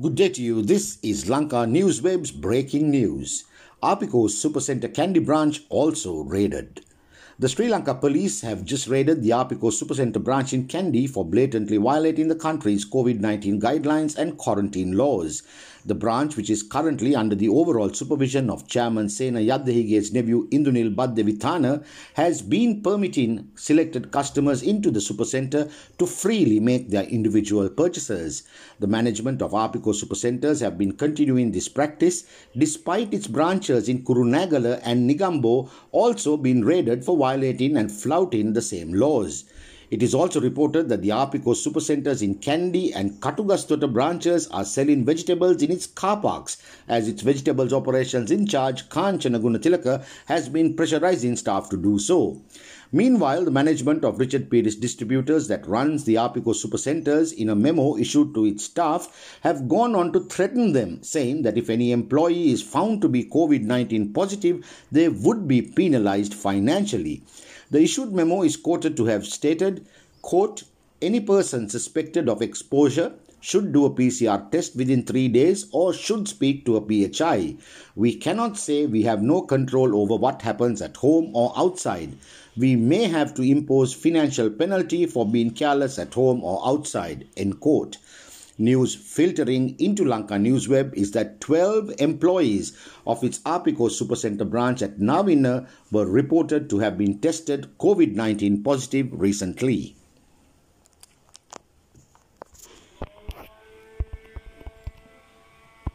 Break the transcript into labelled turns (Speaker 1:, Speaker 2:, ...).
Speaker 1: Good day to you. This is Lanka Newsweb's breaking news. Arpico's Supercenter Kandy branch also raided. The Sri Lanka police have just raided the Arpico Supercenter branch in Kandy for blatantly violating the country's COVID 19 guidelines and quarantine laws. The branch, which is currently under the overall supervision of Chairman Sena Yaddehige's nephew Indunil Baddevithana, has been permitting selected customers into the supercenter to freely make their individual purchases. The management of Arpico supercenters have been continuing this practice despite its branches in Kurunegala and Negombo also being raided for violating and flouting the same laws. It is also reported that the Arpico supercenters in Kandy and Katugastota branches are selling vegetables in its car parks as its vegetables operations in charge Kanchana Gunatilaka has been pressurizing staff to do so. Meanwhile, the management of Richard Pieris Distributors that runs the Arpico supercenters in a memo issued to its staff have gone on to threaten them, saying that if any employee is found to be COVID-19 positive, they would be penalized financially. The issued memo is quoted to have stated, quote, any person suspected of exposure should do a PCR test within three days or should speak to a PHI. We cannot say we have no control over what happens at home or outside. We may have to impose financial penalty for being careless at home or outside. End quote. News filtering into Lanka Newsweb is that 12 employees of its Arpico Supercenter branch at Nawinna were reported to have been tested COVID 19 positive recently.